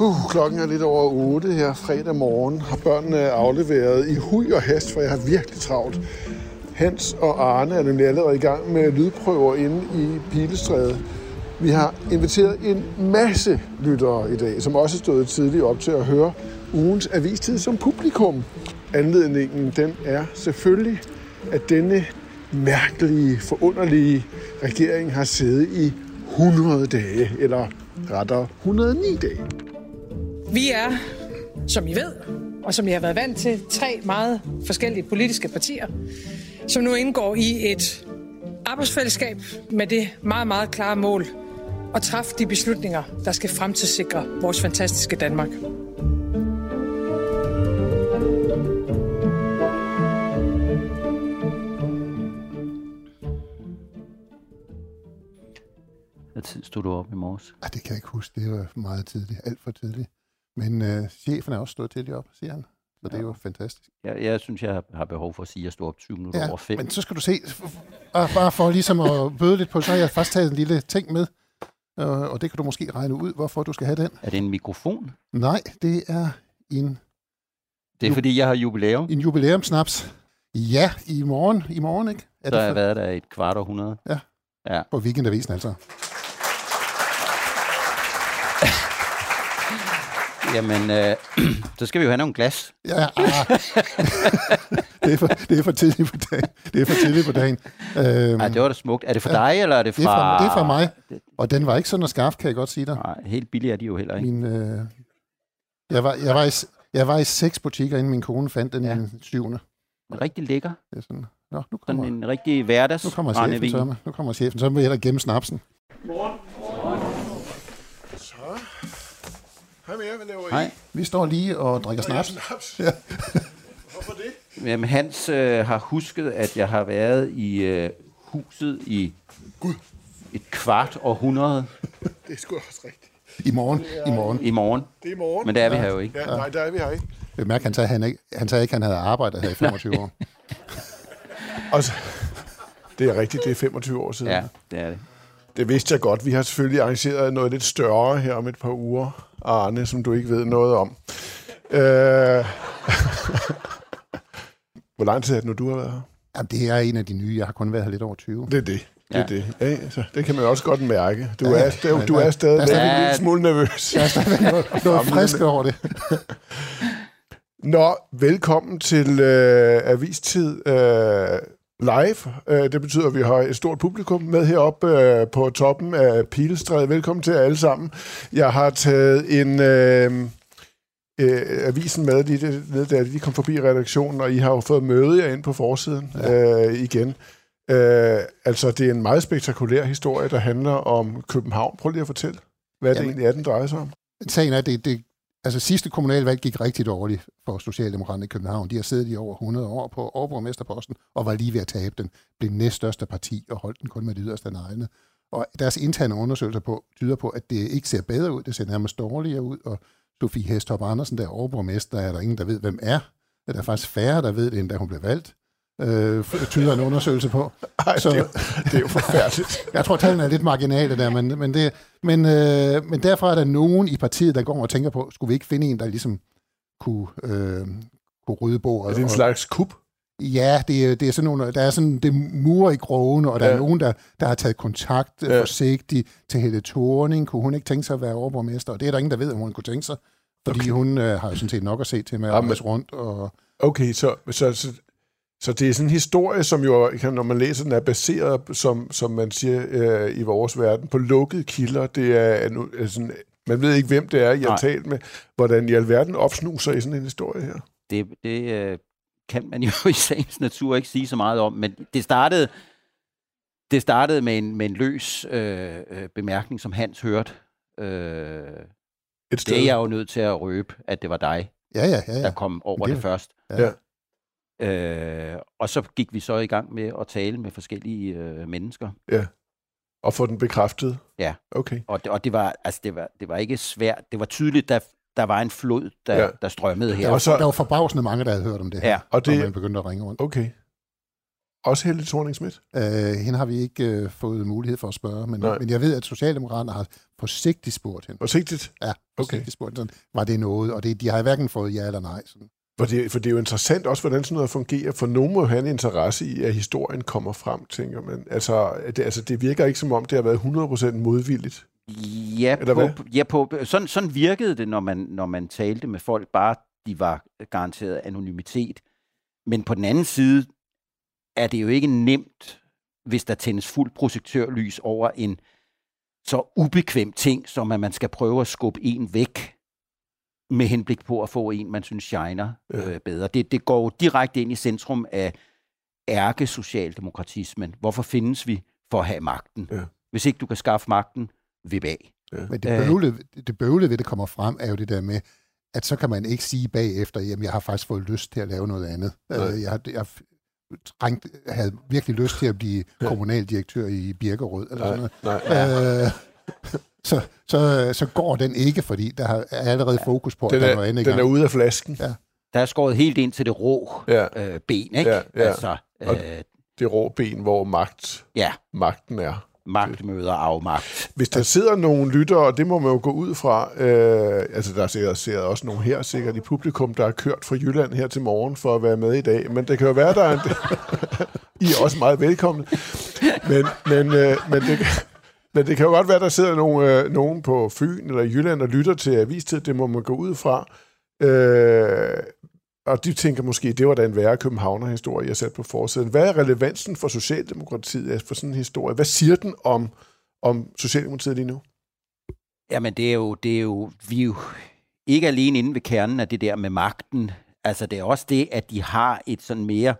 Uh, klokken er lidt over 8 her fredag morgen. Har børnene afleveret i hui og hast, for jeg har virkelig travlt. Hans og Arne er nemlig allerede i gang med lydprøver inde i Pilestræde. Vi har inviteret en masse lyttere i dag, som også stod tidligt op til at høre ugens avistid som publikum. Anledningen den er selvfølgelig, at denne mærkelige, forunderlige regering har siddet i 100 dage, eller rettere 109 dage. Vi er, som I ved, og som I har været vant til, tre meget forskellige politiske partier, som nu indgår i et arbejdsfællesskab med det meget, meget klare mål at træffe de beslutninger, der skal fremtidssikre vores fantastiske Danmark. Hvad tid stod du op i morges? Ah, det kan jeg ikke huske. Det var meget tidligt. Alt for tidligt. Men øh, chefen er også stået tidligt op, siger han. Så det er jo fantastisk. Jeg, jeg synes, jeg har- har behov for at sige, at jeg stod op 20 minutter Ja, over 5. men så skal du se, bare, bare for ligesom at bøde lidt på, så har jeg faktisk taget en lille ting med. Øh, og det kan du måske regne ud, hvorfor du skal have den. Er det en mikrofon? Nej, det er en, Det er, fordi jeg har jubilæum. en jubilæumsnaps. Ja, i morgen, i morgen, ikke? Er Så har det jeg for, været der et kvart århundrede. på weekendavisen, altså. Jamen, øh, så skal vi jo have nogle glas. Ja, ah. det, er for, det er for tidligt på dagen. Det er for tidligt på dagen. Øhm, Nej, det var da smukt. Er det for dig, eller er det fra... det, er fra, det er fra mig. Og den var ikke sådan skarp, kan jeg godt sige dig. Nej, helt billige er de jo heller ikke. Min, øh, jeg, var, jeg, var i, jeg var i seks butikker, inden min kone fandt den Ja. ja. syvende. Rigtig lækker. Det er sådan, Nå, nu Sådan kommer, en rigtig hverdags nu kommer chefen, så, nu kommer chefen, så må jeg hellere gemme snapsen. Så. Hej med jer, hvad laver I? Hej. Vi står lige og drikker snaps. Snaps. Ja. Hvorfor det? Jamen, Hans øh, har husket, at jeg har været i øh, huset i Gud. et kvart århundrede Det er sgu også rigtigt. I morgen, i morgen. i morgen. Det er i morgen. Men det er vi her jo ikke. Ja, nej, der er vi her ikke. Bemærk, han sagde, han, ikke, han sagde ikke, han havde arbejdet her i 25 år. Og så, det er rigtigt, det er 25 år siden. Ja, det er det. Det vidste jeg godt. Vi har selvfølgelig arrangeret noget lidt større her om et par uger, Arne, som du ikke ved noget om. Øh... Hvor lang tid er det nu, du har været her? Jamen, det er en af de nye. Jeg har kun været her lidt over 20. Det er det. Det er Ja. det. Ja, altså, det kan man også godt mærke. Du Ja, er, stadig, du der- er stadig er en stadig- lille smule nervøs. Jeg er stadigvæk noget, noget frisk over det. Nå, velkommen til øh, Avistid øh, live. Øh, det betyder, at vi har et stort publikum med heroppe øh, på toppen af Pilestræde. Velkommen til alle sammen. Jeg har taget en øh, øh, avisen med, lige, da de kom forbi redaktionen, og I har jo fået møde jer ind på forsiden ja. øh, igen. Øh, altså, det er en meget spektakulær historie, der handler om København. Prøv lige at fortælle, hvad det Jamen- egentlig er, den drejer sig om. Sagen er, det, det, altså sidste kommunalvalg gik rigtig dårligt for Socialdemokraterne i København. De har siddet i over 100 år på overborgmesterposten og var lige ved at tabe den. Blev næststørste parti og holdt den kun med det yderste af neglene. Og deres interne undersøgelser på, tyder på, at det ikke ser bedre ud. Det ser nærmest dårligere ud. Og Sofie Hestop Andersen, der er overborgmester, er der ingen, der ved, hvem er. Der er faktisk færre, der ved det, end da hun blev valgt. Øh, tyder en undersøgelse på. Ej, Så- det, er jo, det er jo forfærdeligt. Jeg tror, tallene er lidt marginale der, men, men, det, men, øh, men derfor er der nogen i partiet, der går og tænker på, skulle vi ikke finde en, der ligesom kunne, øh, kunne rydde bordet? Er det en og- slags kup? Ja, det er, det er sådan nogle, der er sådan det murer i krogen, og der Ja. er nogen, der, der har taget kontakt Ja. ja. forsigtigt til Helle Thorning. Kunne hun ikke tænke sig at være overborgmester? Og det er der ingen, der ved, om hun kunne tænke sig. Fordi Okay. hun øh, har jo sådan set nok at se til med at rejse rundt. Og, Okay, så, så, så, så det er sådan en historie, som jo, når man læser den, er baseret, som, som man siger øh, i vores verden, på lukkede kilder. Det er, nu- er sådan, man ved ikke, hvem det er, I har talt med. Hvordan i alverden opsnuser i sådan en historie her? Det, det øh, kan man jo i sagens natur ikke sige så meget om, men det startede, det startede med en, med en løs øh, øh, bemærkning, som Hans hørte øh, et sted. Det er jeg jo nødt til at røbe, at det var dig, Ja, ja, ja. der ja. kom over Det det, det først. Ja. Øh, og så gik vi så i gang med at tale med forskellige øh, mennesker. Og få den bekræftet. Ja. Okay. Og det, og det var altså det var det var ikke svært. Det var tydeligt der der var en flod der, Ja. ja. der strømmede her. Der, var, Og så- der var forbavsende mange, der havde hørt om det her, Ja. Og det... og man begyndte at ringe rundt. okay. Også Helle thorning Schmidt. Øh, hende har vi ikke øh, fået mulighed for at spørge, men, Nej. men jeg ved, at Socialdemokraterne har forsigtigt spurgt hende. Forsigtigt. Ja, Okay. forsigtigt spurgt hende. Var det noget? Og det, de har hverken fået ja eller nej. Sådan. For det, for det er jo interessant også, hvordan sådan noget fungerer, for nogen må have en interesse i, at historien kommer frem, tænker man. Altså, det, altså, det virker ikke som om, det har været 100% modvilligt. Ja, Eller på, hvad? ja på, sådan, sådan virkede det, når man, når man talte med folk, bare de var garanteret anonymitet. Men på den anden side er det jo ikke nemt, hvis der tændes fuld projektørlys over en så ubekvem ting, som at man skal prøve at skubbe en væk med henblik på at få en, man synes shiner Ja. øh, bedre. Det, det går jo direkte ind i centrum af ærke-socialdemokratismen. Hvorfor findes vi? For at have magten. Ja. Hvis ikke du kan skaffe magten, vip af. Men det Øh. bøvlede, det bøvlede ved, det kommer frem, er jo det der med, at så kan man ikke sige bagefter, jamen jeg har faktisk fået lyst til at lave noget andet. Øh, jeg, har- jeg, trængt, havde virkelig lyst til at blive kommunaldirektør i Birkerød. Eller sådan noget. nej. Øh, så, så, så går den ikke, fordi der har- er allerede fokus på, at Den der er er, noget andet den er ude af flasken. Ja. Der er skåret helt ind til det rå Ja, øh, ben, ikke? Ja, ja. Altså, Og- øh, det rå ben, hvor magt, ja, magten er. magt møder afmagt. Hvis der sidder nogle lyttere, og det må man jo gå ud fra, øh, altså der sidder, sidder også nogle her sikkert i publikum, der har kørt fra Jylland her til morgen for at være med i dag, men det kan jo være, der er en I er også meget velkomne. Men, men, øh, men, det, men det kan jo godt være, der sidder nogle, øh, nogen på Fyn eller Jylland og lytter til Avistid, det må man gå ud fra. Øh, og de tænker måske, det var da en værre københavner-historie, jeg satte på forsiden. Hvad er relevansen for Socialdemokratiet for sådan en historie? Hvad siger den om, om Socialdemokratiet lige nu? Jamen, det er jo, det er jo, vi er jo ikke alene inde ved kernen af det der med magten. Altså, det er også det, at de har et sådan mere,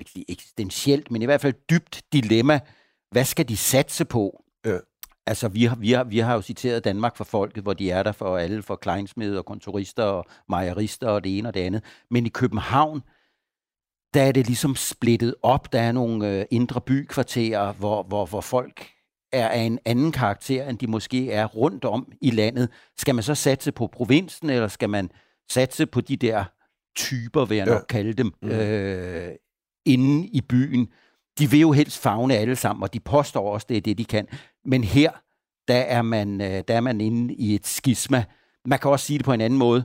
ikke eksistentielt, men i hvert fald dybt dilemma. Hvad skal de satse på? Ja. Altså, vi har, vi, har, vi har jo citeret Danmark for folket, hvor de er der for alle, for kleinsmede og kontorister og mejerister og det ene og det andet. Men i København, der er det ligesom splittet op. Der er nogle øh, indre bykvarterer, hvor, hvor, hvor folk er af en anden karakter, end de måske er rundt om i landet. Skal man så satse på provinsen, eller skal man satse på de der typer, vil jeg Ja. nok kalde dem, Mm. øh, inde i byen? De vil jo helst fagne alle sammen, og de påstår også, det er det, de kan. Men her, der er man, øh, der er man inde i et skisma. Man kan også sige det på en anden måde.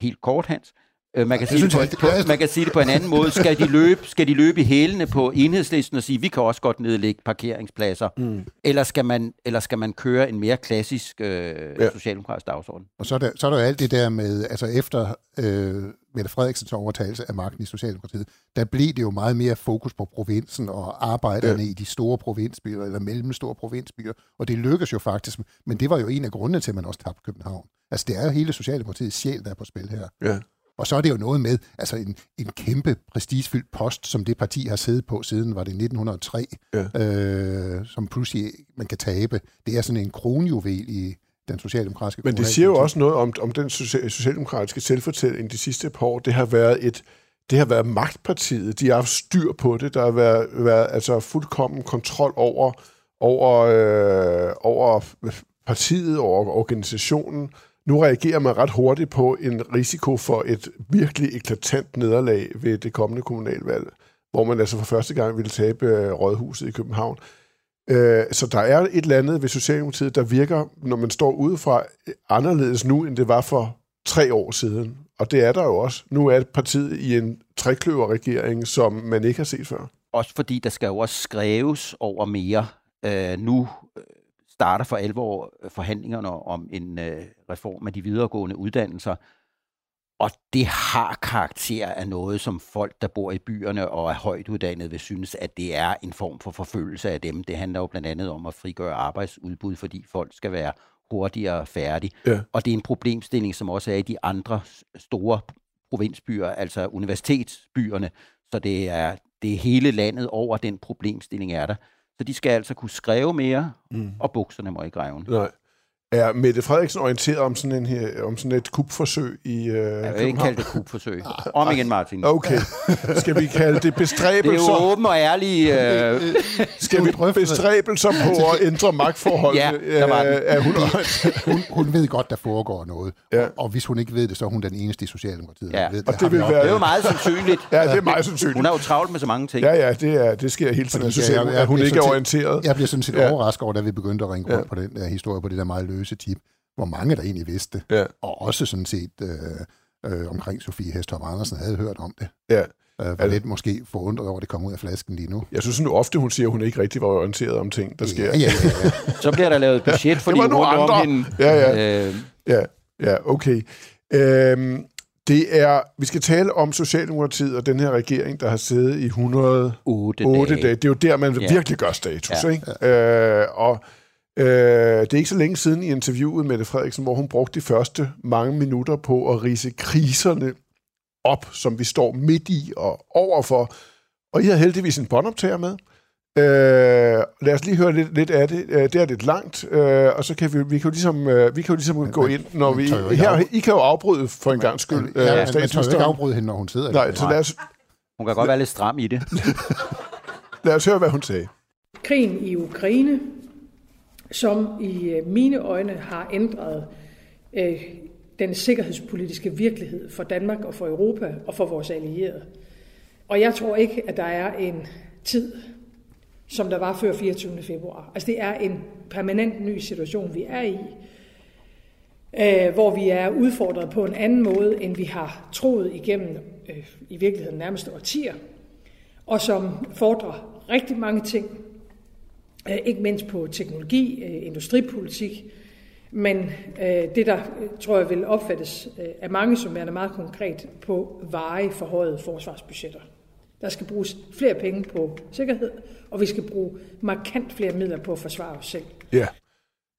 Helt kort, Hans. Øh, Man kan, sige det synes på, man kan sige det på en anden måde. Skal de løbe, skal de løbe i hælene på enhedslisten og sige, vi kan også godt nedlægge parkeringspladser? Mm. Eller skal man, eller skal man køre en mere klassisk øh, Ja. socialdemokratisk dagsorden? Og så er, der, så er der jo alt det der med, altså efter øh, Mette Frederiksens overtagelse af magten i Socialdemokratiet, der blev det jo meget mere fokus på provinsen og arbejderne Ja. ja. i de store provinsbyer, eller mellemstore provinsbyer, og det lykkedes jo faktisk, men det var jo en af grundene til, at man også tabte København. Altså det er jo hele Socialdemokratiets sjæl, der er på spil her. Ja. Og så er det jo noget med, altså en, en kæmpe prestigefyldt post, som det parti har siddet på siden, var det 1903, Ja. øh, som pludselig man kan tabe. Det er sådan en kronjuvel i den socialdemokratiske Men det siger jo også noget om, om den social- socialdemokratiske selvfortælling de sidste par år. Det har været et det har været magtpartiet. De har haft styr på det. Der har været, været altså fuldkommen kontrol over, over, øh, over partiet, over organisationen. Nu reagerer man ret hurtigt på en risiko for et virkelig eklatant nederlag ved det kommende kommunalvalg, hvor man altså for første gang ville tabe øh, rådhuset i København. Øh, så der er et eller andet ved Socialdemokratiet, der virker, når man står udefra, øh, anderledes nu, end det var for tre år siden. Og det er der jo også. Nu er partiet i en trekløverregering, som man ikke har set før. Også fordi der skal jo også skrives over mere. Øh, nu starter for alvor øh, forhandlingerne om en øh, reform af de videregående uddannelser. Og det har karakter af noget, som folk, der bor i byerne og er højt uddannede, vil synes, at det er en form for forfølgelse af dem. Det handler jo blandt andet om at frigøre arbejdsudbud, fordi folk skal være hurtigere færdige. Ja. Og det er en problemstilling, som også er i de andre store provinsbyer, altså universitetsbyerne. Så det er, det er hele landet over den problemstilling er der. Så de skal altså kunne skrive mere, Mm. og bukserne må ikke revne. Nej. Er Mette Frederiksen orienteret om sådan, en her, om sådan et kupforsøg i øh, Jeg vil ikke kalde det kupforsøg. Om igen, Martin. Okay. Skal vi kalde det Det er bestræbelser? jo åben og ærlig... Øh, Skal vi bestræbelser på at ændre magtforholdene? Ja, der var den. Øh, Er hun, Hun, hun ved godt, der foregår noget. Ja. Og, hvis hun ikke ved det, så er hun den eneste i Socialdemokratiet, der Ja. ved det. Og det vil være- det er jo meget sandsynligt. ja, det er meget sandsynligt. Hun har jo travlt med så mange ting. Ja, ja, det, er, det sker hele tiden. Fordi Jeg jeg- jeg- at hun ikke er orienteret. Jeg bliver sådan set Ja. overrasket over, da vi begyndte at ringe rundt Ja. ja. på den der historie, på det der meget løse tip, hvor mange der egentlig vidste. Ja. Og også sådan set øh, øh, omkring Sofie Hestorp Andersen havde hørt om det. Ja. Øh, var Altså- lidt måske forundret over, at det kom ud af flasken lige nu. Jeg synes nu ofte, hun siger, at hun ikke rigtig var orienteret om ting, der sker. Ja, ja, ja. ja. Så bliver der lavet budget, fordi var nogle rundt om hende... Ja, ja. Øh, Ja, ja okay. Øhm, det er, vi skal tale om Socialdemokratiet og den her regering, der har siddet i 108 8 dage. dage. Det er jo der, man Ja. virkelig gør status. Ja. Ikke? Øh, og øh, det er ikke så længe siden i interviewet med Frederiksen, hvor hun brugte de første mange minutter på at rise kriserne op, som vi står midt i og overfor. Og I har heldigvis en båndoptager med. Øh, lad os lige høre lidt, lidt af det. Øh, det er lidt langt, øh, og så kan vi, vi kan jo ligesom, øh, vi kan jo ligesom gå man- ind, når vi... Her, I kan jo afbryde for en gang skyld, Ja, øh, men man tør jo ikke afbryde hende, når hun sidder Nej, der. så lad os, Hun kan godt være lidt stram i det. lad os høre, hvad hun sagde. Krigen i Ukraine, som i øh, mine øjne har ændret øh, den sikkerhedspolitiske virkelighed for Danmark og for Europa og for vores allierede. Og jeg tror ikke, at der er en tid, som der var før 24. februar. Altså det er en permanent ny situation, vi er i, øh, hvor vi er udfordret på en anden måde, end vi har troet igennem øh, i virkeligheden nærmest årtier, og som fordrer rigtig mange ting, ikke mindst på teknologi, øh, industripolitik, men øh, det der, øh, tror jeg, vil opfattes øh, af mange som er meget konkret på veje forhøjede forsvarsbudgetter. Der skal bruges flere penge på sikkerhed, og vi skal bruge markant flere midler på at forsvare os selv. Ja.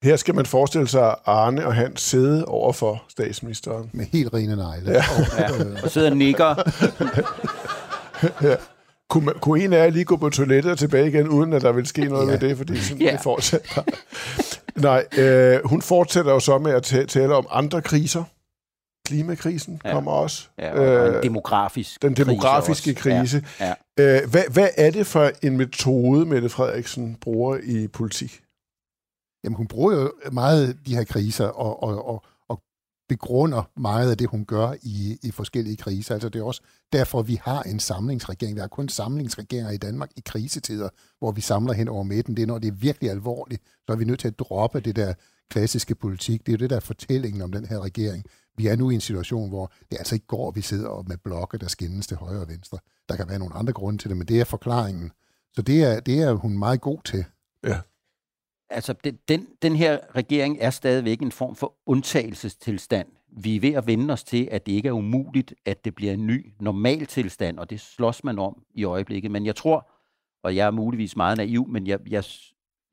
Her skal man forestille sig Arne og Hans sidde over for statsministeren. Med helt rene negle. Ja. Og, øh, Og sidder og nikker. Kunne, man, kunne en af jer lige gå på toilettet og tilbage igen, uden at der vil ske noget ja. Med det, fordi sådan, Ja. det fortsætter. Nej, øh, hun fortsætter jo så med at ta- tale om andre kriser. Klimakrisen Ja. kommer også. Ja, og Øh, en demografisk den demografiske krise. også. krise. Ja, ja. Øh, hvad, hvad er det for en metode, Mette Frederiksen bruger i politik? Jamen, hun bruger jo meget de her kriser og, og, og begrunder meget af det, hun gør i, i forskellige kriser. Altså, det er også derfor, vi har en samlingsregering. Vi har kun samlingsregeringer i Danmark i krisetider, hvor vi samler hen over midten. Det er, når det er virkelig alvorligt, så er vi nødt til at droppe det der klassiske politik. Det er jo det, der er fortællingen om den her regering. Vi er nu i en situation, hvor det altså ikke går, at vi sidder med blokke, der skændes til højre og venstre. Der kan være nogle andre grunde til det, men det er forklaringen. Så det er, det er hun meget god til. Ja. Altså, den, den, den her regering er stadigvæk en form for undtagelsestilstand. Vi er ved at vende os til, at det ikke er umuligt, at det bliver en ny normaltilstand, og det slås man om i øjeblikket. Men jeg tror, og jeg er muligvis meget naiv, men jeg, jeg,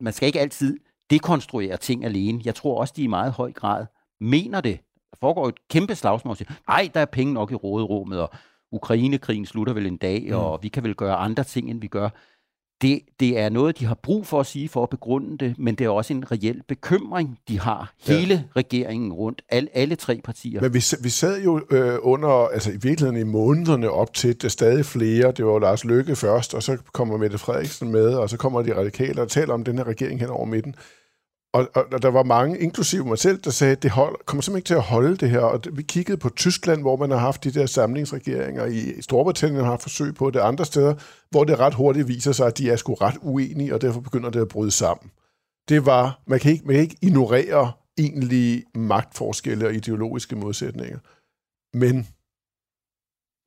man skal ikke altid dekonstruere ting alene. Jeg tror også, de i meget høj grad mener det. Der foregår et kæmpe slagsmål. Nej, der er penge nok i råderummet, og Ukrainekrigen slutter vel en dag, mm. og vi kan vel gøre andre ting, end vi gør. Det, det er noget, de har brug for at sige for at begrunde det, men det er også en reel bekymring, de har. Ja. Hele regeringen rundt, al, alle tre partier. Men vi, vi sad jo øh, under, altså i virkeligheden i månederne op til, det stadig flere, det var Lars Løkke først, og så kommer Mette Frederiksen med, og så kommer de radikale og taler om den her regering hen over midten. Og, og, og der var mange, inklusive mig selv, der sagde, at det hold, kommer simpelthen ikke til at holde det her. Og vi kiggede på Tyskland, hvor man har haft de der samlingsregeringer. I Storbritannien har haft forsøg på det andre steder, hvor det ret hurtigt viser sig, at de er sgu ret uenige, og derfor begynder det at bryde sammen. Det var, man kan ikke, man kan ikke ignorere egentlige magtforskelle og ideologiske modsætninger. Men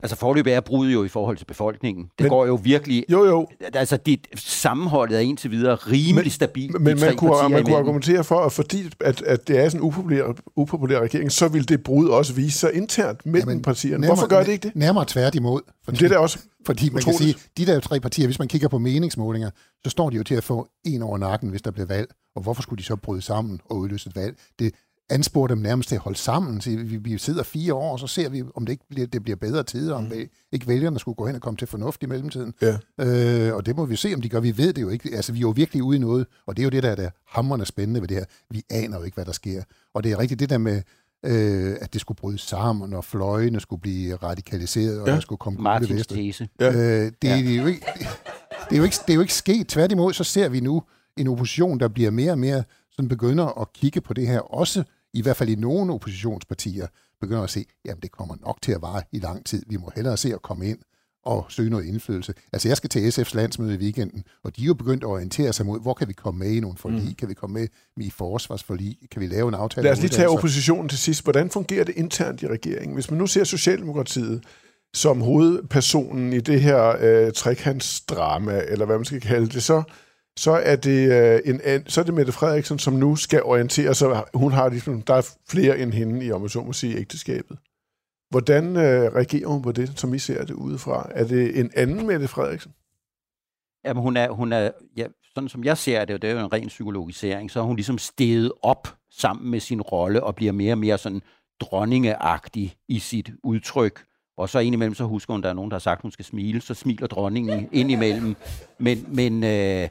Altså forløbet er brudt jo i forhold til befolkningen. Det Men- men, går jo virkelig... jo jo, Altså, dit sammenholdet er indtil videre rimelig Men- stabilt. men tre man kunne, man kunne argumentere for, at fordi at, at det er sådan en upopulær, upopulær regering, så vil det brud også vise sig internt mellem Jamen, partierne. Hvorfor gør det ikke det? Nærmere tværtimod. Fordi, Det er da også fordi man utroligt. kan sige, de der tre partier, hvis man kigger på meningsmålinger, så står de jo til at få en over nakken, hvis der bliver valg. Og hvorfor skulle de så bryde sammen og udløse et valg? Det, anspore dem nærmest til at holde sammen. Så vi, vi sidder fire år, og så ser vi, om det ikke bliver, det bliver bedre tider, om mm. ikke vælgerne skulle gå hen og komme til fornuft i mellemtiden. Ja. Øh, og det må vi se, om de gør. Vi ved det jo ikke. Altså, vi er jo virkelig ude i noget, og det er jo det, der er det hammerende spændende ved det her. Vi aner jo ikke, hvad der sker. Og det er rigtigt det der med, øh, at det skulle bryde sammen, og fløjene skulle blive radikaliseret, og ja. der skulle komme Martins tese. Ja. Øh, det, ja. det, er jo ikke, det, er jo ikke, det er jo ikke sket. Tværtimod, så ser vi nu en opposition, der bliver mere og mere sådan begynder at kigge på det her, også i hvert fald i nogle oppositionspartier, begynder at se, jamen det kommer nok til at vare i lang tid. Vi må hellere se at komme ind og søge noget indflydelse. Altså jeg skal til SF's landsmøde i weekenden, og de er jo begyndt at orientere sig mod, hvor kan vi komme med i nogle forlig? Mm. Kan vi komme med i forsvarsforlig? Kan vi lave en aftale? Lad os lige tage oppositionen til sidst. Hvordan fungerer det internt i regeringen? Hvis man nu ser Socialdemokratiet som hovedpersonen i det her øh, trekantsdrama, eller hvad man skal kalde det, så så er det, øh, en, så er det Mette Frederiksen, som nu skal orientere sig. Hun har ligesom, der er flere end hende i, om man så må sige, ægteskabet. Hvordan øh, reagerer hun på det, som vi ser det udefra? Er det en anden Mette Frederiksen? Jamen, hun er, hun er ja, sådan som jeg ser det, det er jo en ren psykologisering, så er hun ligesom steget op sammen med sin rolle og bliver mere og mere sådan dronningeagtig i sit udtryk. Og så indimellem, så husker hun, der er nogen, der har sagt, at hun skal smile, så smiler dronningen indimellem. Men, men øh,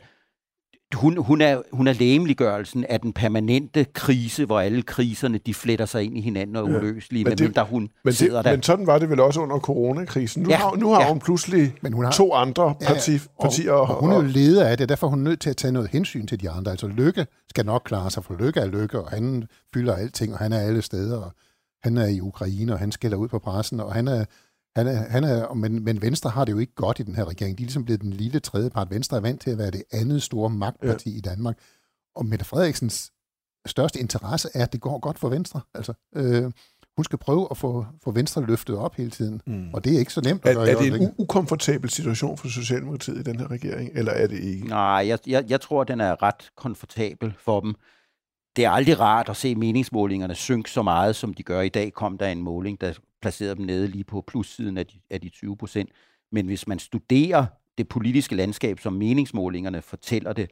hun, hun, er, hun er lægemliggørelsen af den permanente krise, hvor alle kriserne de fletter sig ind i hinanden og er uløselige, ja, men medmindre hun men sidder det, der. Men sådan var det vel også under coronakrisen. Nu ja, har, nu har ja. hun pludselig men hun har, to andre parti, ja, og, partier. Og, og hun er jo leder af det, derfor er hun nødt til at tage noget hensyn til de andre. Altså Lykke skal nok klare sig, for Lykke er Lykke, og han fylder alting, og han er alle steder, og han er i Ukraine, og han skælder ud på pressen, og han er han er, han er, men, men Venstre har det jo ikke godt i den her regering. De er ligesom blevet den lille tredje part. Venstre er vant til at være det andet store magtparti ja. i Danmark. Og Mette Frederiksens største interesse er, at det går godt for Venstre. Altså, øh, hun skal prøve at få, få Venstre løftet op hele tiden. Mm. Og det er ikke så nemt at gøre. Er, er det en ukomfortabel situation for Socialdemokratiet i den her regering, eller er det ikke? Nej, jeg, jeg, jeg tror, den er ret komfortabel for dem. Det er aldrig rart at se meningsmålingerne synke så meget, som de gør i dag. Kom der en måling, der placeret dem nede lige på plussiden af de, af de 20 procent. Men hvis man studerer det politiske landskab, som meningsmålingerne fortæller det,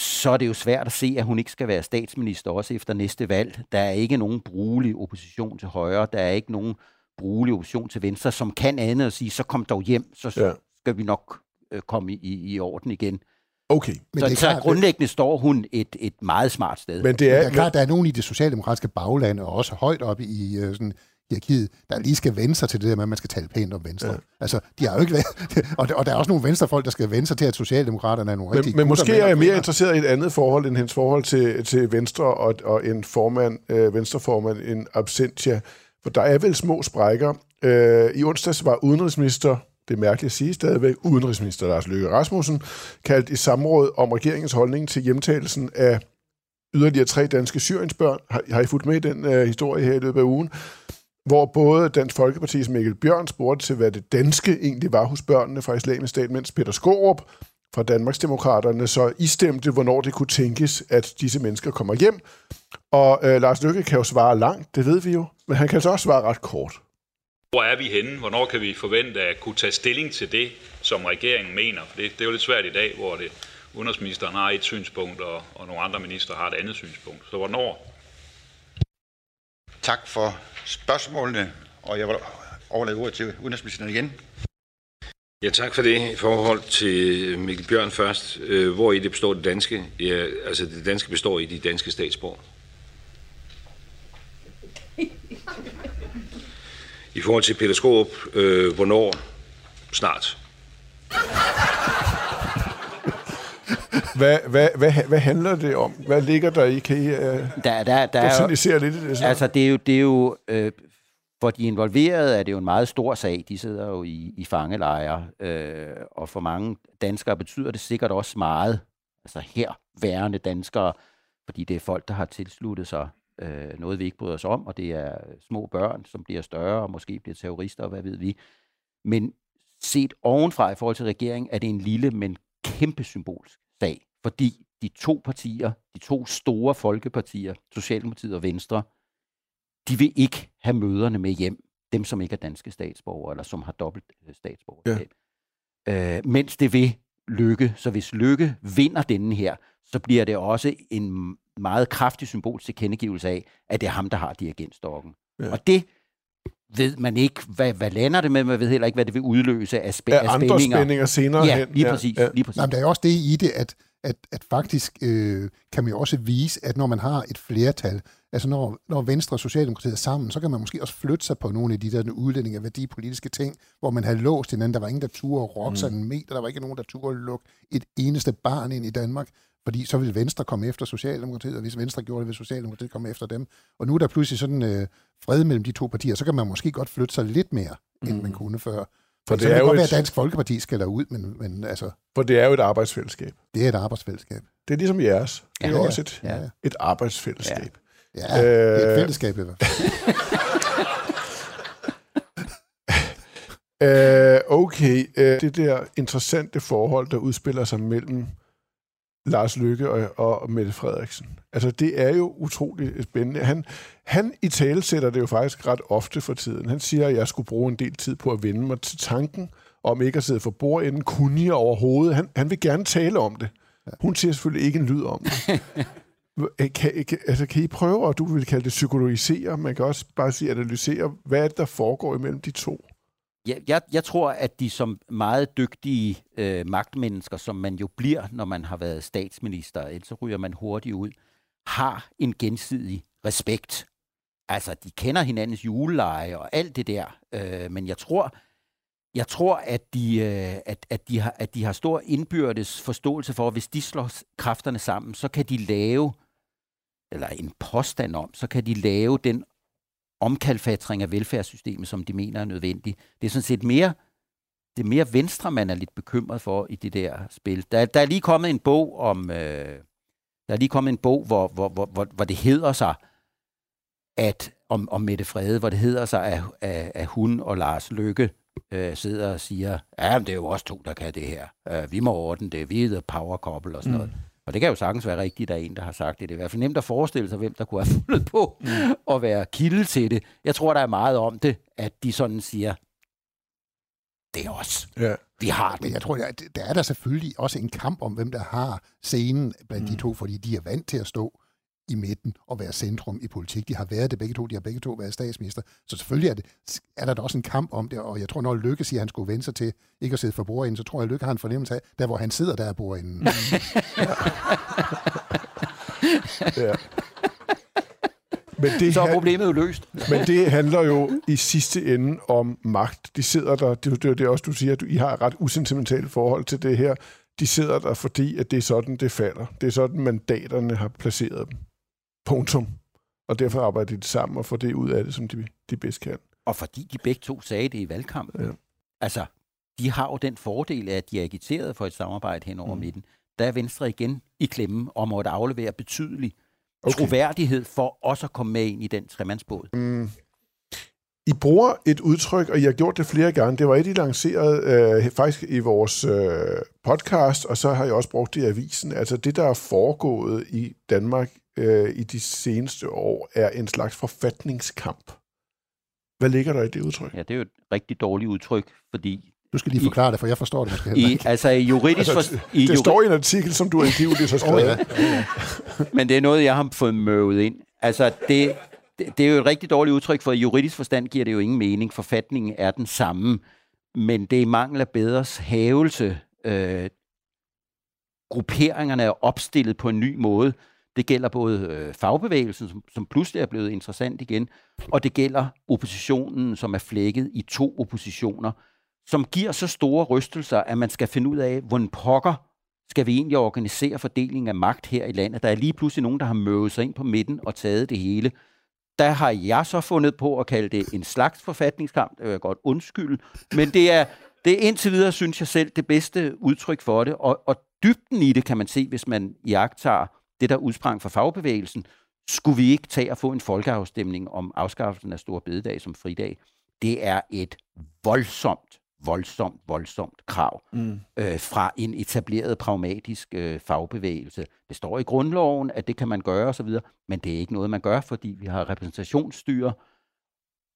så er det jo svært at se, at hun ikke skal være statsminister også efter næste valg. Der er ikke nogen brugelig opposition til højre, der er ikke nogen brugelig opposition til venstre, som kan andet at sige, så kom dog hjem, så ja. skal vi nok øh, komme i, i orden igen. Okay. Men så, det er klart, så grundlæggende står hun et, et meget smart sted. Men det er, men det er klart, der er nogen i det socialdemokratiske bagland, og også højt oppe i uh, sådan, hierarkiet, der lige skal vende sig til det der med, at man skal tale pænt om Venstre. Ja. Altså, de har jo ikke og, og der er også nogle venstrefolk, der skal vende sig til, at Socialdemokraterne er nogle men, rigtig Men måske er jeg mere interesseret i et andet forhold end hendes forhold til, til Venstre og, og en formand, øh, venstreformand, en absentia. For der er vel små sprækker. Øh, I onsdags var udenrigsminister det er mærkeligt at sige stadigvæk, udenrigsminister Lars Løkke Rasmussen, kaldt i samråd om regeringens holdning til hjemtagelsen af yderligere tre danske syriensbørn. Har, har I fulgt med i den øh, historie her i løbet af ugen? Hvor både Dansk Folkeparti's Mikkel Bjørn spurgte til, hvad det danske egentlig var hos børnene fra islamisk stat, mens Peter Skorup fra Danmarksdemokraterne så istemte, hvornår det kunne tænkes, at disse mennesker kommer hjem. Og øh, Lars Lykke kan jo svare langt, det ved vi jo, men han kan så også svare ret kort. Hvor er vi henne? Hvornår kan vi forvente at kunne tage stilling til det, som regeringen mener? For det, det er jo lidt svært i dag, hvor det, udenrigsministeren har et synspunkt, og, og nogle andre minister har et andet synspunkt. Så hvornår? Tak for spørgsmålene, og jeg vil overlade ordet til udenrigsministeren igen. Ja, tak for det. I forhold til Mikkel Bjørn først, øh, hvor i det består det danske? Ja, altså det danske består i de danske statsborger. I forhold til Peter Skorup, øh, hvornår? Snart. Hvad, hvad, hvad, hvad handler det om? Hvad ligger der i? Kan I uh, der, der, der er jo, lidt i det? Så? Altså, det er jo, det er jo øh, for de involverede er det jo en meget stor sag. De sidder jo i, i fangelejre, øh, og for mange danskere betyder det sikkert også meget, altså her værende danskere, fordi det er folk, der har tilsluttet sig øh, noget, vi ikke bryder os om, og det er små børn, som bliver større og måske bliver terrorister, og hvad ved vi. Men set ovenfra i forhold til regeringen, er det en lille, men kæmpe symbolsk sag, fordi de to partier, de to store folkepartier, Socialdemokratiet og Venstre, de vil ikke have møderne med hjem, dem som ikke er danske statsborgere, eller som har dobbelt øh, statsborgerskab. Ja. Øh, mens det vil Lykke, så hvis Lykke vinder denne her, så bliver det også en meget kraftig symbolsk tilkendegivelse af, at det er ham, der har dirigentstokken. Ja. Og det ved man ikke, hvad, hvad lander det med, man ved heller ikke, hvad det vil udløse af, spæ- af andre spændinger. spændinger senere ja, hen. Lige præcis, ja, lige præcis. Nej, men der er også det i det, at, at, at faktisk øh, kan man jo også vise, at når man har et flertal, altså når, når Venstre og Socialdemokratiet er sammen, så kan man måske også flytte sig på nogle af de der udlændinge af værdipolitiske ting, hvor man har låst hinanden. Der var ingen, der turde rokke mm. sig en meter, der var ikke nogen, der turde lukke et eneste barn ind i Danmark fordi så vil Venstre komme efter Socialdemokratiet, og hvis Venstre gjorde det, vil Socialdemokratiet komme efter dem. Og nu er der pludselig sådan øh, fred mellem de to partier, så kan man måske godt flytte sig lidt mere, end mm. man kunne før. For det så er jo godt et... være, at Dansk Folkeparti skal ud, men, men altså... For det er jo et arbejdsfællesskab. Det er et arbejdsfællesskab. Det er ligesom jeres. Det er ja, også et, ja. et arbejdsfællesskab. Ja, ja øh... det er et fællesskab i hvert fald. Uh, okay, uh, det der interessante forhold, der udspiller sig mellem Lars Lykke og, og Mette Frederiksen. Altså, det er jo utroligt spændende. Han, han i tale sætter det jo faktisk ret ofte for tiden. Han siger, at jeg skulle bruge en del tid på at vende mig til tanken om ikke at sidde for bordenden. Kunne jeg overhovedet? Han, han vil gerne tale om det. Hun siger selvfølgelig ikke en lyd om det. kan, kan, altså, kan I prøve, og du vil kalde det psykologisere, man kan også bare sige analysere, hvad er det, der foregår imellem de to? Jeg, jeg, jeg tror, at de som meget dygtige øh, magtmennesker, som man jo bliver, når man har været statsminister, ellers så ryger man hurtigt ud, har en gensidig respekt. Altså, de kender hinandens juleleje og alt det der. Øh, men jeg tror, jeg tror, at de, øh, at, at, de har, at de har stor indbyrdes forståelse for, at hvis de slår kræfterne sammen, så kan de lave, eller en påstand om, så kan de lave den omkalfatring af velfærdssystemet, som de mener er nødvendig. Det er sådan set mere, det er mere venstre, man er lidt bekymret for i det der spil. Der, der er lige kommet en bog om, øh, der er lige kommet en bog, hvor, hvor, hvor, hvor, hvor det hedder sig, at om, om Mette Frede, hvor det hedder sig, at, at, at hun og Lars Lykke øh, sidder og siger, ja, men det er jo os to, der kan det her. Øh, vi må ordne det. Vi er the power couple og sådan mm. noget. Og det kan jo sagtens være rigtigt, at der er en, der har sagt det. Det er i hvert fald nemt at forestille sig, hvem der kunne have fundet på mm. at være kilde til det. Jeg tror, der er meget om det, at de sådan siger, det er os. Ja. Vi har det. Men jeg tror, der, der er der selvfølgelig også en kamp om, hvem der har scenen blandt mm. de to, fordi de er vant til at stå i midten og være centrum i politik. De har været det begge to, de har begge to været statsminister. Så selvfølgelig er, det, er der da også en kamp om det, og jeg tror, når Lykke siger, at han skulle vende sig til ikke at sidde for bordenden, så tror jeg, at Lykke har en fornemmelse af, der hvor han sidder, der er bordenden. ja. Men det så er problemet jo løst. Men det handler jo i sidste ende om magt. De sidder der, det er det også, du siger, at I har et ret usentimentalt forhold til det her. De sidder der, fordi at det er sådan, det falder. Det er sådan, mandaterne har placeret dem. Punktum. Og derfor arbejder de sammen og får det ud af det, som de, de bedst kan. Og fordi de begge to sagde det i valgkampen. Ja. Altså, de har jo den fordel, at de er agiteret for et samarbejde hen over mm. midten. Der er Venstre igen i klemme og måtte aflevere betydelig okay. troværdighed for også at komme med ind i den tremandsbåd. Mm. I bruger et udtryk, og I har gjort det flere gange. Det var et, I lancerede øh, faktisk i vores øh, podcast, og så har jeg også brugt det i avisen. Altså det, der er foregået i Danmark øh, i de seneste år, er en slags forfatningskamp. Hvad ligger der i det udtryk? Ja, det er jo et rigtig dårligt udtryk, fordi... Du skal lige forklare I, det, for jeg forstår det måske heller ikke. I, altså juridisk... Altså, for, i, det juri... står i en artikel, som du angiveligt har skrevet. oh, ja. Ja, ja. Men det er noget, jeg har fået møvet ind. Altså, det, det, det er jo et rigtig dårligt udtryk, for i juridisk forstand giver det jo ingen mening. Forfatningen er den samme, men det er mangel af bedres hævelse. Øh, grupperingerne er opstillet på en ny måde. Det gælder både øh, fagbevægelsen, som, som pludselig er blevet interessant igen, og det gælder oppositionen, som er flækket i to oppositioner, som giver så store rystelser, at man skal finde ud af, hvordan pokker skal vi egentlig organisere fordelingen af magt her i landet. Der er lige pludselig nogen, der har møvet sig ind på midten og taget det hele. Der har jeg så fundet på at kalde det en slags forfatningskamp. Det vil jeg godt undskylde. Men det er, det er indtil videre, synes jeg selv, det bedste udtryk for det. Og, og dybden i det kan man se, hvis man jagter det, der udsprang fra fagbevægelsen. Skulle vi ikke tage og få en folkeafstemning om afskaffelsen af Stor Bededag som fridag? Det er et voldsomt voldsomt, voldsomt krav mm. øh, fra en etableret pragmatisk øh, fagbevægelse. Det står i grundloven, at det kan man gøre osv., men det er ikke noget, man gør, fordi vi har repræsentationsstyre,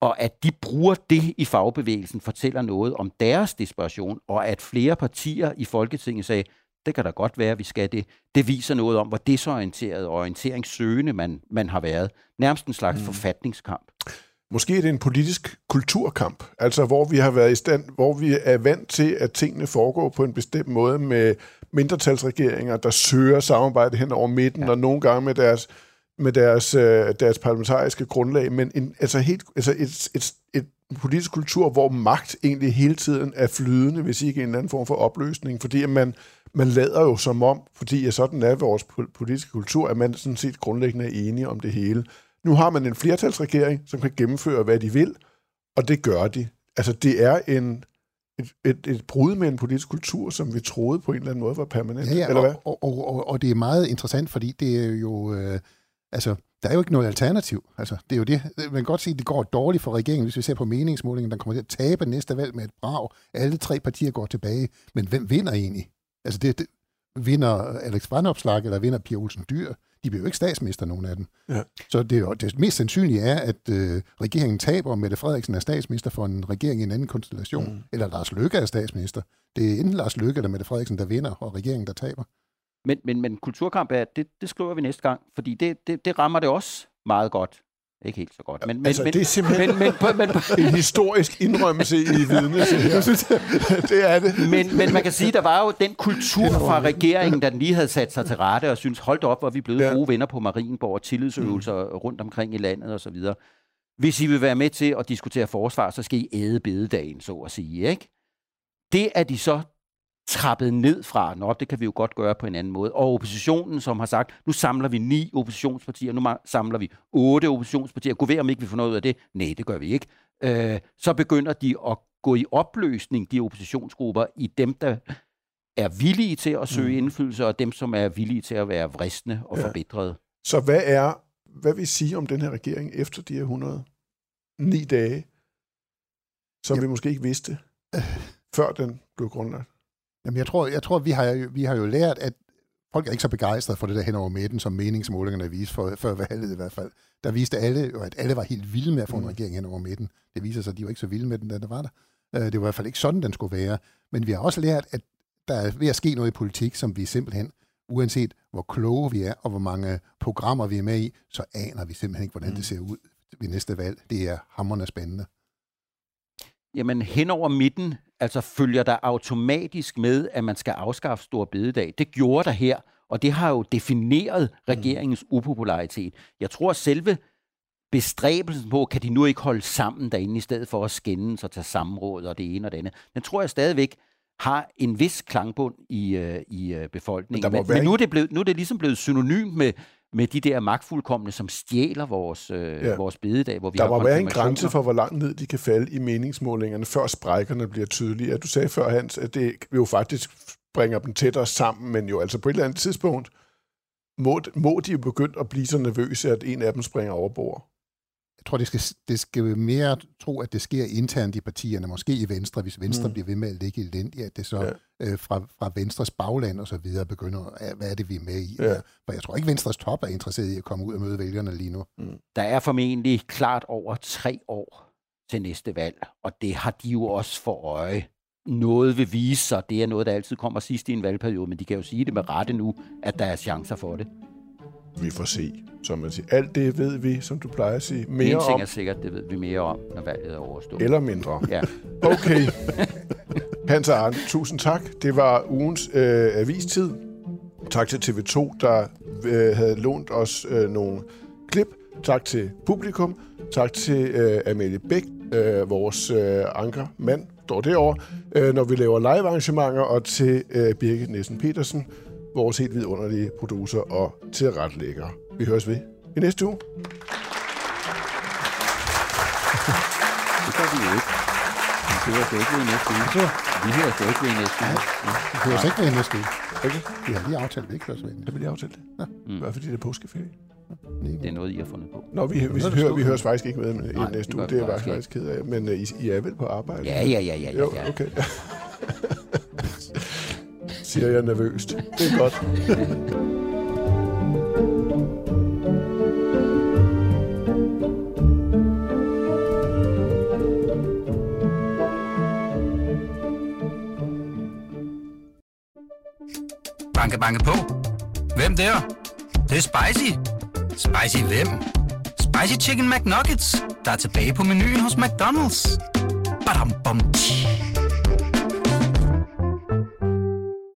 og at de bruger det i fagbevægelsen, fortæller noget om deres desperation, og at flere partier i Folketinget sagde, Det kan da godt være, at vi skal det. Det viser noget om, hvor desorienteret og orienteringssøgende man, man har været. Nærmest en slags mm. forfatningskamp. Måske er det en politisk kulturkamp, altså hvor vi har været i stand, hvor vi er vant til, at tingene foregår på en bestemt måde med mindretalsregeringer, der søger samarbejde hen over midten, ja. og nogle gange med deres, med deres, øh, deres parlamentariske grundlag, men en, altså, helt, altså et, et, et politisk kultur, hvor magt egentlig hele tiden er flydende, hvis ikke en eller anden form for opløsning, fordi at man, man lader jo som om, fordi sådan er vores politiske kultur, at man sådan set grundlæggende er enige om det hele. Nu har man en flertalsregering, som kan gennemføre, hvad de vil, og det gør de. Altså, det er en, et, et, et brud med en politisk kultur, som vi troede på en eller anden måde var permanent, Ja, ja eller hvad? og, og, og, og det er meget interessant, fordi det er jo... Øh, altså, der er jo ikke noget alternativ. Altså, det er jo det. Man kan godt sige, at det går dårligt for regeringen, hvis vi ser på meningsmålingen, der kommer til at tabe næste valg med et brag. Alle tre partier går tilbage. Men hvem vinder egentlig? Altså, det, det vinder Alex Brandopslag, eller vinder Pia Olsen Dyr? De bliver jo ikke statsminister, nogen af dem. Ja. Så det, er det mest sandsynlige er, at øh, regeringen taber, og Mette Frederiksen er statsminister for en regering i en anden konstellation. Mm. Eller Lars Løkke er statsminister. Det er enten Lars Løkke eller Mette Frederiksen, der vinder, og regeringen, der taber. Men, men, men kulturkamp, er, det, det skriver vi næste gang, fordi det, det, det rammer det også meget godt. Ikke helt så godt. Men, men, Altså, men, det er simpelthen- Men, men, men, men, En historisk indrømmelse i vidne til her. det er det. men, men man kan sige, der var jo den kultur fra regeringen, da den lige havde sat sig til rette og synes, hold da op, hvor vi er blevet Ja. gode venner på Marienborg og tillidsøvelser mm. rundt omkring i landet og så videre. Hvis I vil være med til at diskutere forsvar, så skal I æde bededagen, så at sige. Ikke? Det er de så trappet ned fra. Nå, det kan vi jo godt gøre på en anden måde. Og oppositionen, som har sagt, nu samler vi ni oppositionspartier, nu samler vi otte oppositionspartier. Gå ved, om ikke vi får noget ud af det. Nej, det gør vi ikke. Øh, så begynder de at gå i opløsning, de oppositionsgrupper, i dem, der er villige til at søge mm. indflydelse, og dem, som er villige til at være vristende og ja. forbedrede. Så hvad er, hvad vil I sige om den her regering efter de her 109 dage, som Ja. vi måske ikke vidste, før den blev grundlagt? Jamen, jeg tror, jeg tror vi, har, jo- vi har jo lært, at folk er ikke så begejstrede for det der hen over midten, som meningsmålingerne viste for, før valget i hvert fald. Der viste alle, jo, at alle var helt vilde med at få en Mm. regering hen over midten. Det viser sig, at de var ikke så vilde med den, da der var der. Øh, Det var i hvert fald ikke sådan, den skulle være. Men vi har også lært, at der er ved at ske noget i politik, som vi simpelthen, uanset hvor kloge vi er, og hvor mange programmer vi er med i, så aner vi simpelthen ikke, hvordan Mm. det ser ud ved næste valg. Det er hammerende spændende. Jamen hen over midten, altså følger der automatisk med, at man skal afskaffe stor bededag. Det gjorde der her, og det har jo defineret regeringens upopularitet. Jeg tror, at selve bestræbelsen på, kan de nu ikke holde sammen derinde, i stedet for at skændes og tage sammenråd og det ene og det andet, den tror jeg stadigvæk har en vis klangbund i, øh, i øh, befolkningen. Men Men, men nu, er det blevet, nu er det ligesom blevet synonymt med, med de der magtfuldkommende, som stjæler vores, øh, Ja. vores bededag, hvor vi Der har må være en grænse for, hvor langt ned de kan falde i meningsmålingerne, før sprækkerne bliver tydelige. Du sagde før, Hans, at det jo faktisk bringer dem tættere sammen, men jo altså på et eller andet tidspunkt må, må de jo begynde at blive så nervøse, at en af dem springer over bord. Jeg tror, det skal, det skal mere tro, at det sker internt i partierne, måske i Venstre, hvis Venstre Mm. mm. bliver ved med at ligge elendigt, at det så Ja. øh, fra, fra Venstres bagland og så videre begynder, at, hvad er det, vi er med i? Ja. For jeg tror ikke, Venstres top er interesseret i at komme ud og møde vælgerne lige nu. Der er formentlig klart over tre år til næste valg, og det har de jo også for øje. Noget vil vise sig, det er noget, der altid kommer sidst i en valgperiode, men de kan jo sige det med rette nu, at der er chancer for det. Vi får se, som man siger. Alt det ved vi, som du plejer at sige, mere en om ting er sikkert, det ved vi mere om, når valget er overstået. eller mindre. Ja. Okay. Hans og Arne, tusind tak. Det var ugens øh, avistid. Tak til TV2, der øh, havde lånt os øh, nogle klip. Tak til publikum. Tak til øh, Amalie Bæk, øh, vores øh, ankermand, står derovre, øh, når vi laver live-arrangementer. Og til øh, Birgit Nielsen Petersen, vores helt vidunderlige producer og tilretlægger. Vi høres ved i næste uge. Det gør vi jo ikke. Vi hører ikke ved i næste uge. Vi hører ikke ved i næste uge. Vi hører os ikke ved i næste uge. Okay. Vi har lige aftalt, at vi ikke hører ved. Så vil jeg aftale det. Ja. Mm. Bare fordi det er påskeferie. Det er noget, I har fundet på. Nå, vi, vi, vi, hører, vi høres faktisk ikke med i Nej, næste det uge. Det er jeg faktisk ked af. Men uh, I, I er vel på arbejde? Ja, ja, ja, ja, ja. Jo, ja. okay. Siger jeg nervøst. Det er godt. Banke, banke på. Hvem der? Det, det er spicy. Spicy hvem? Spicy Chicken McNuggets, der er tilbage på menuen hos McDonald's. Badum, bom, tji.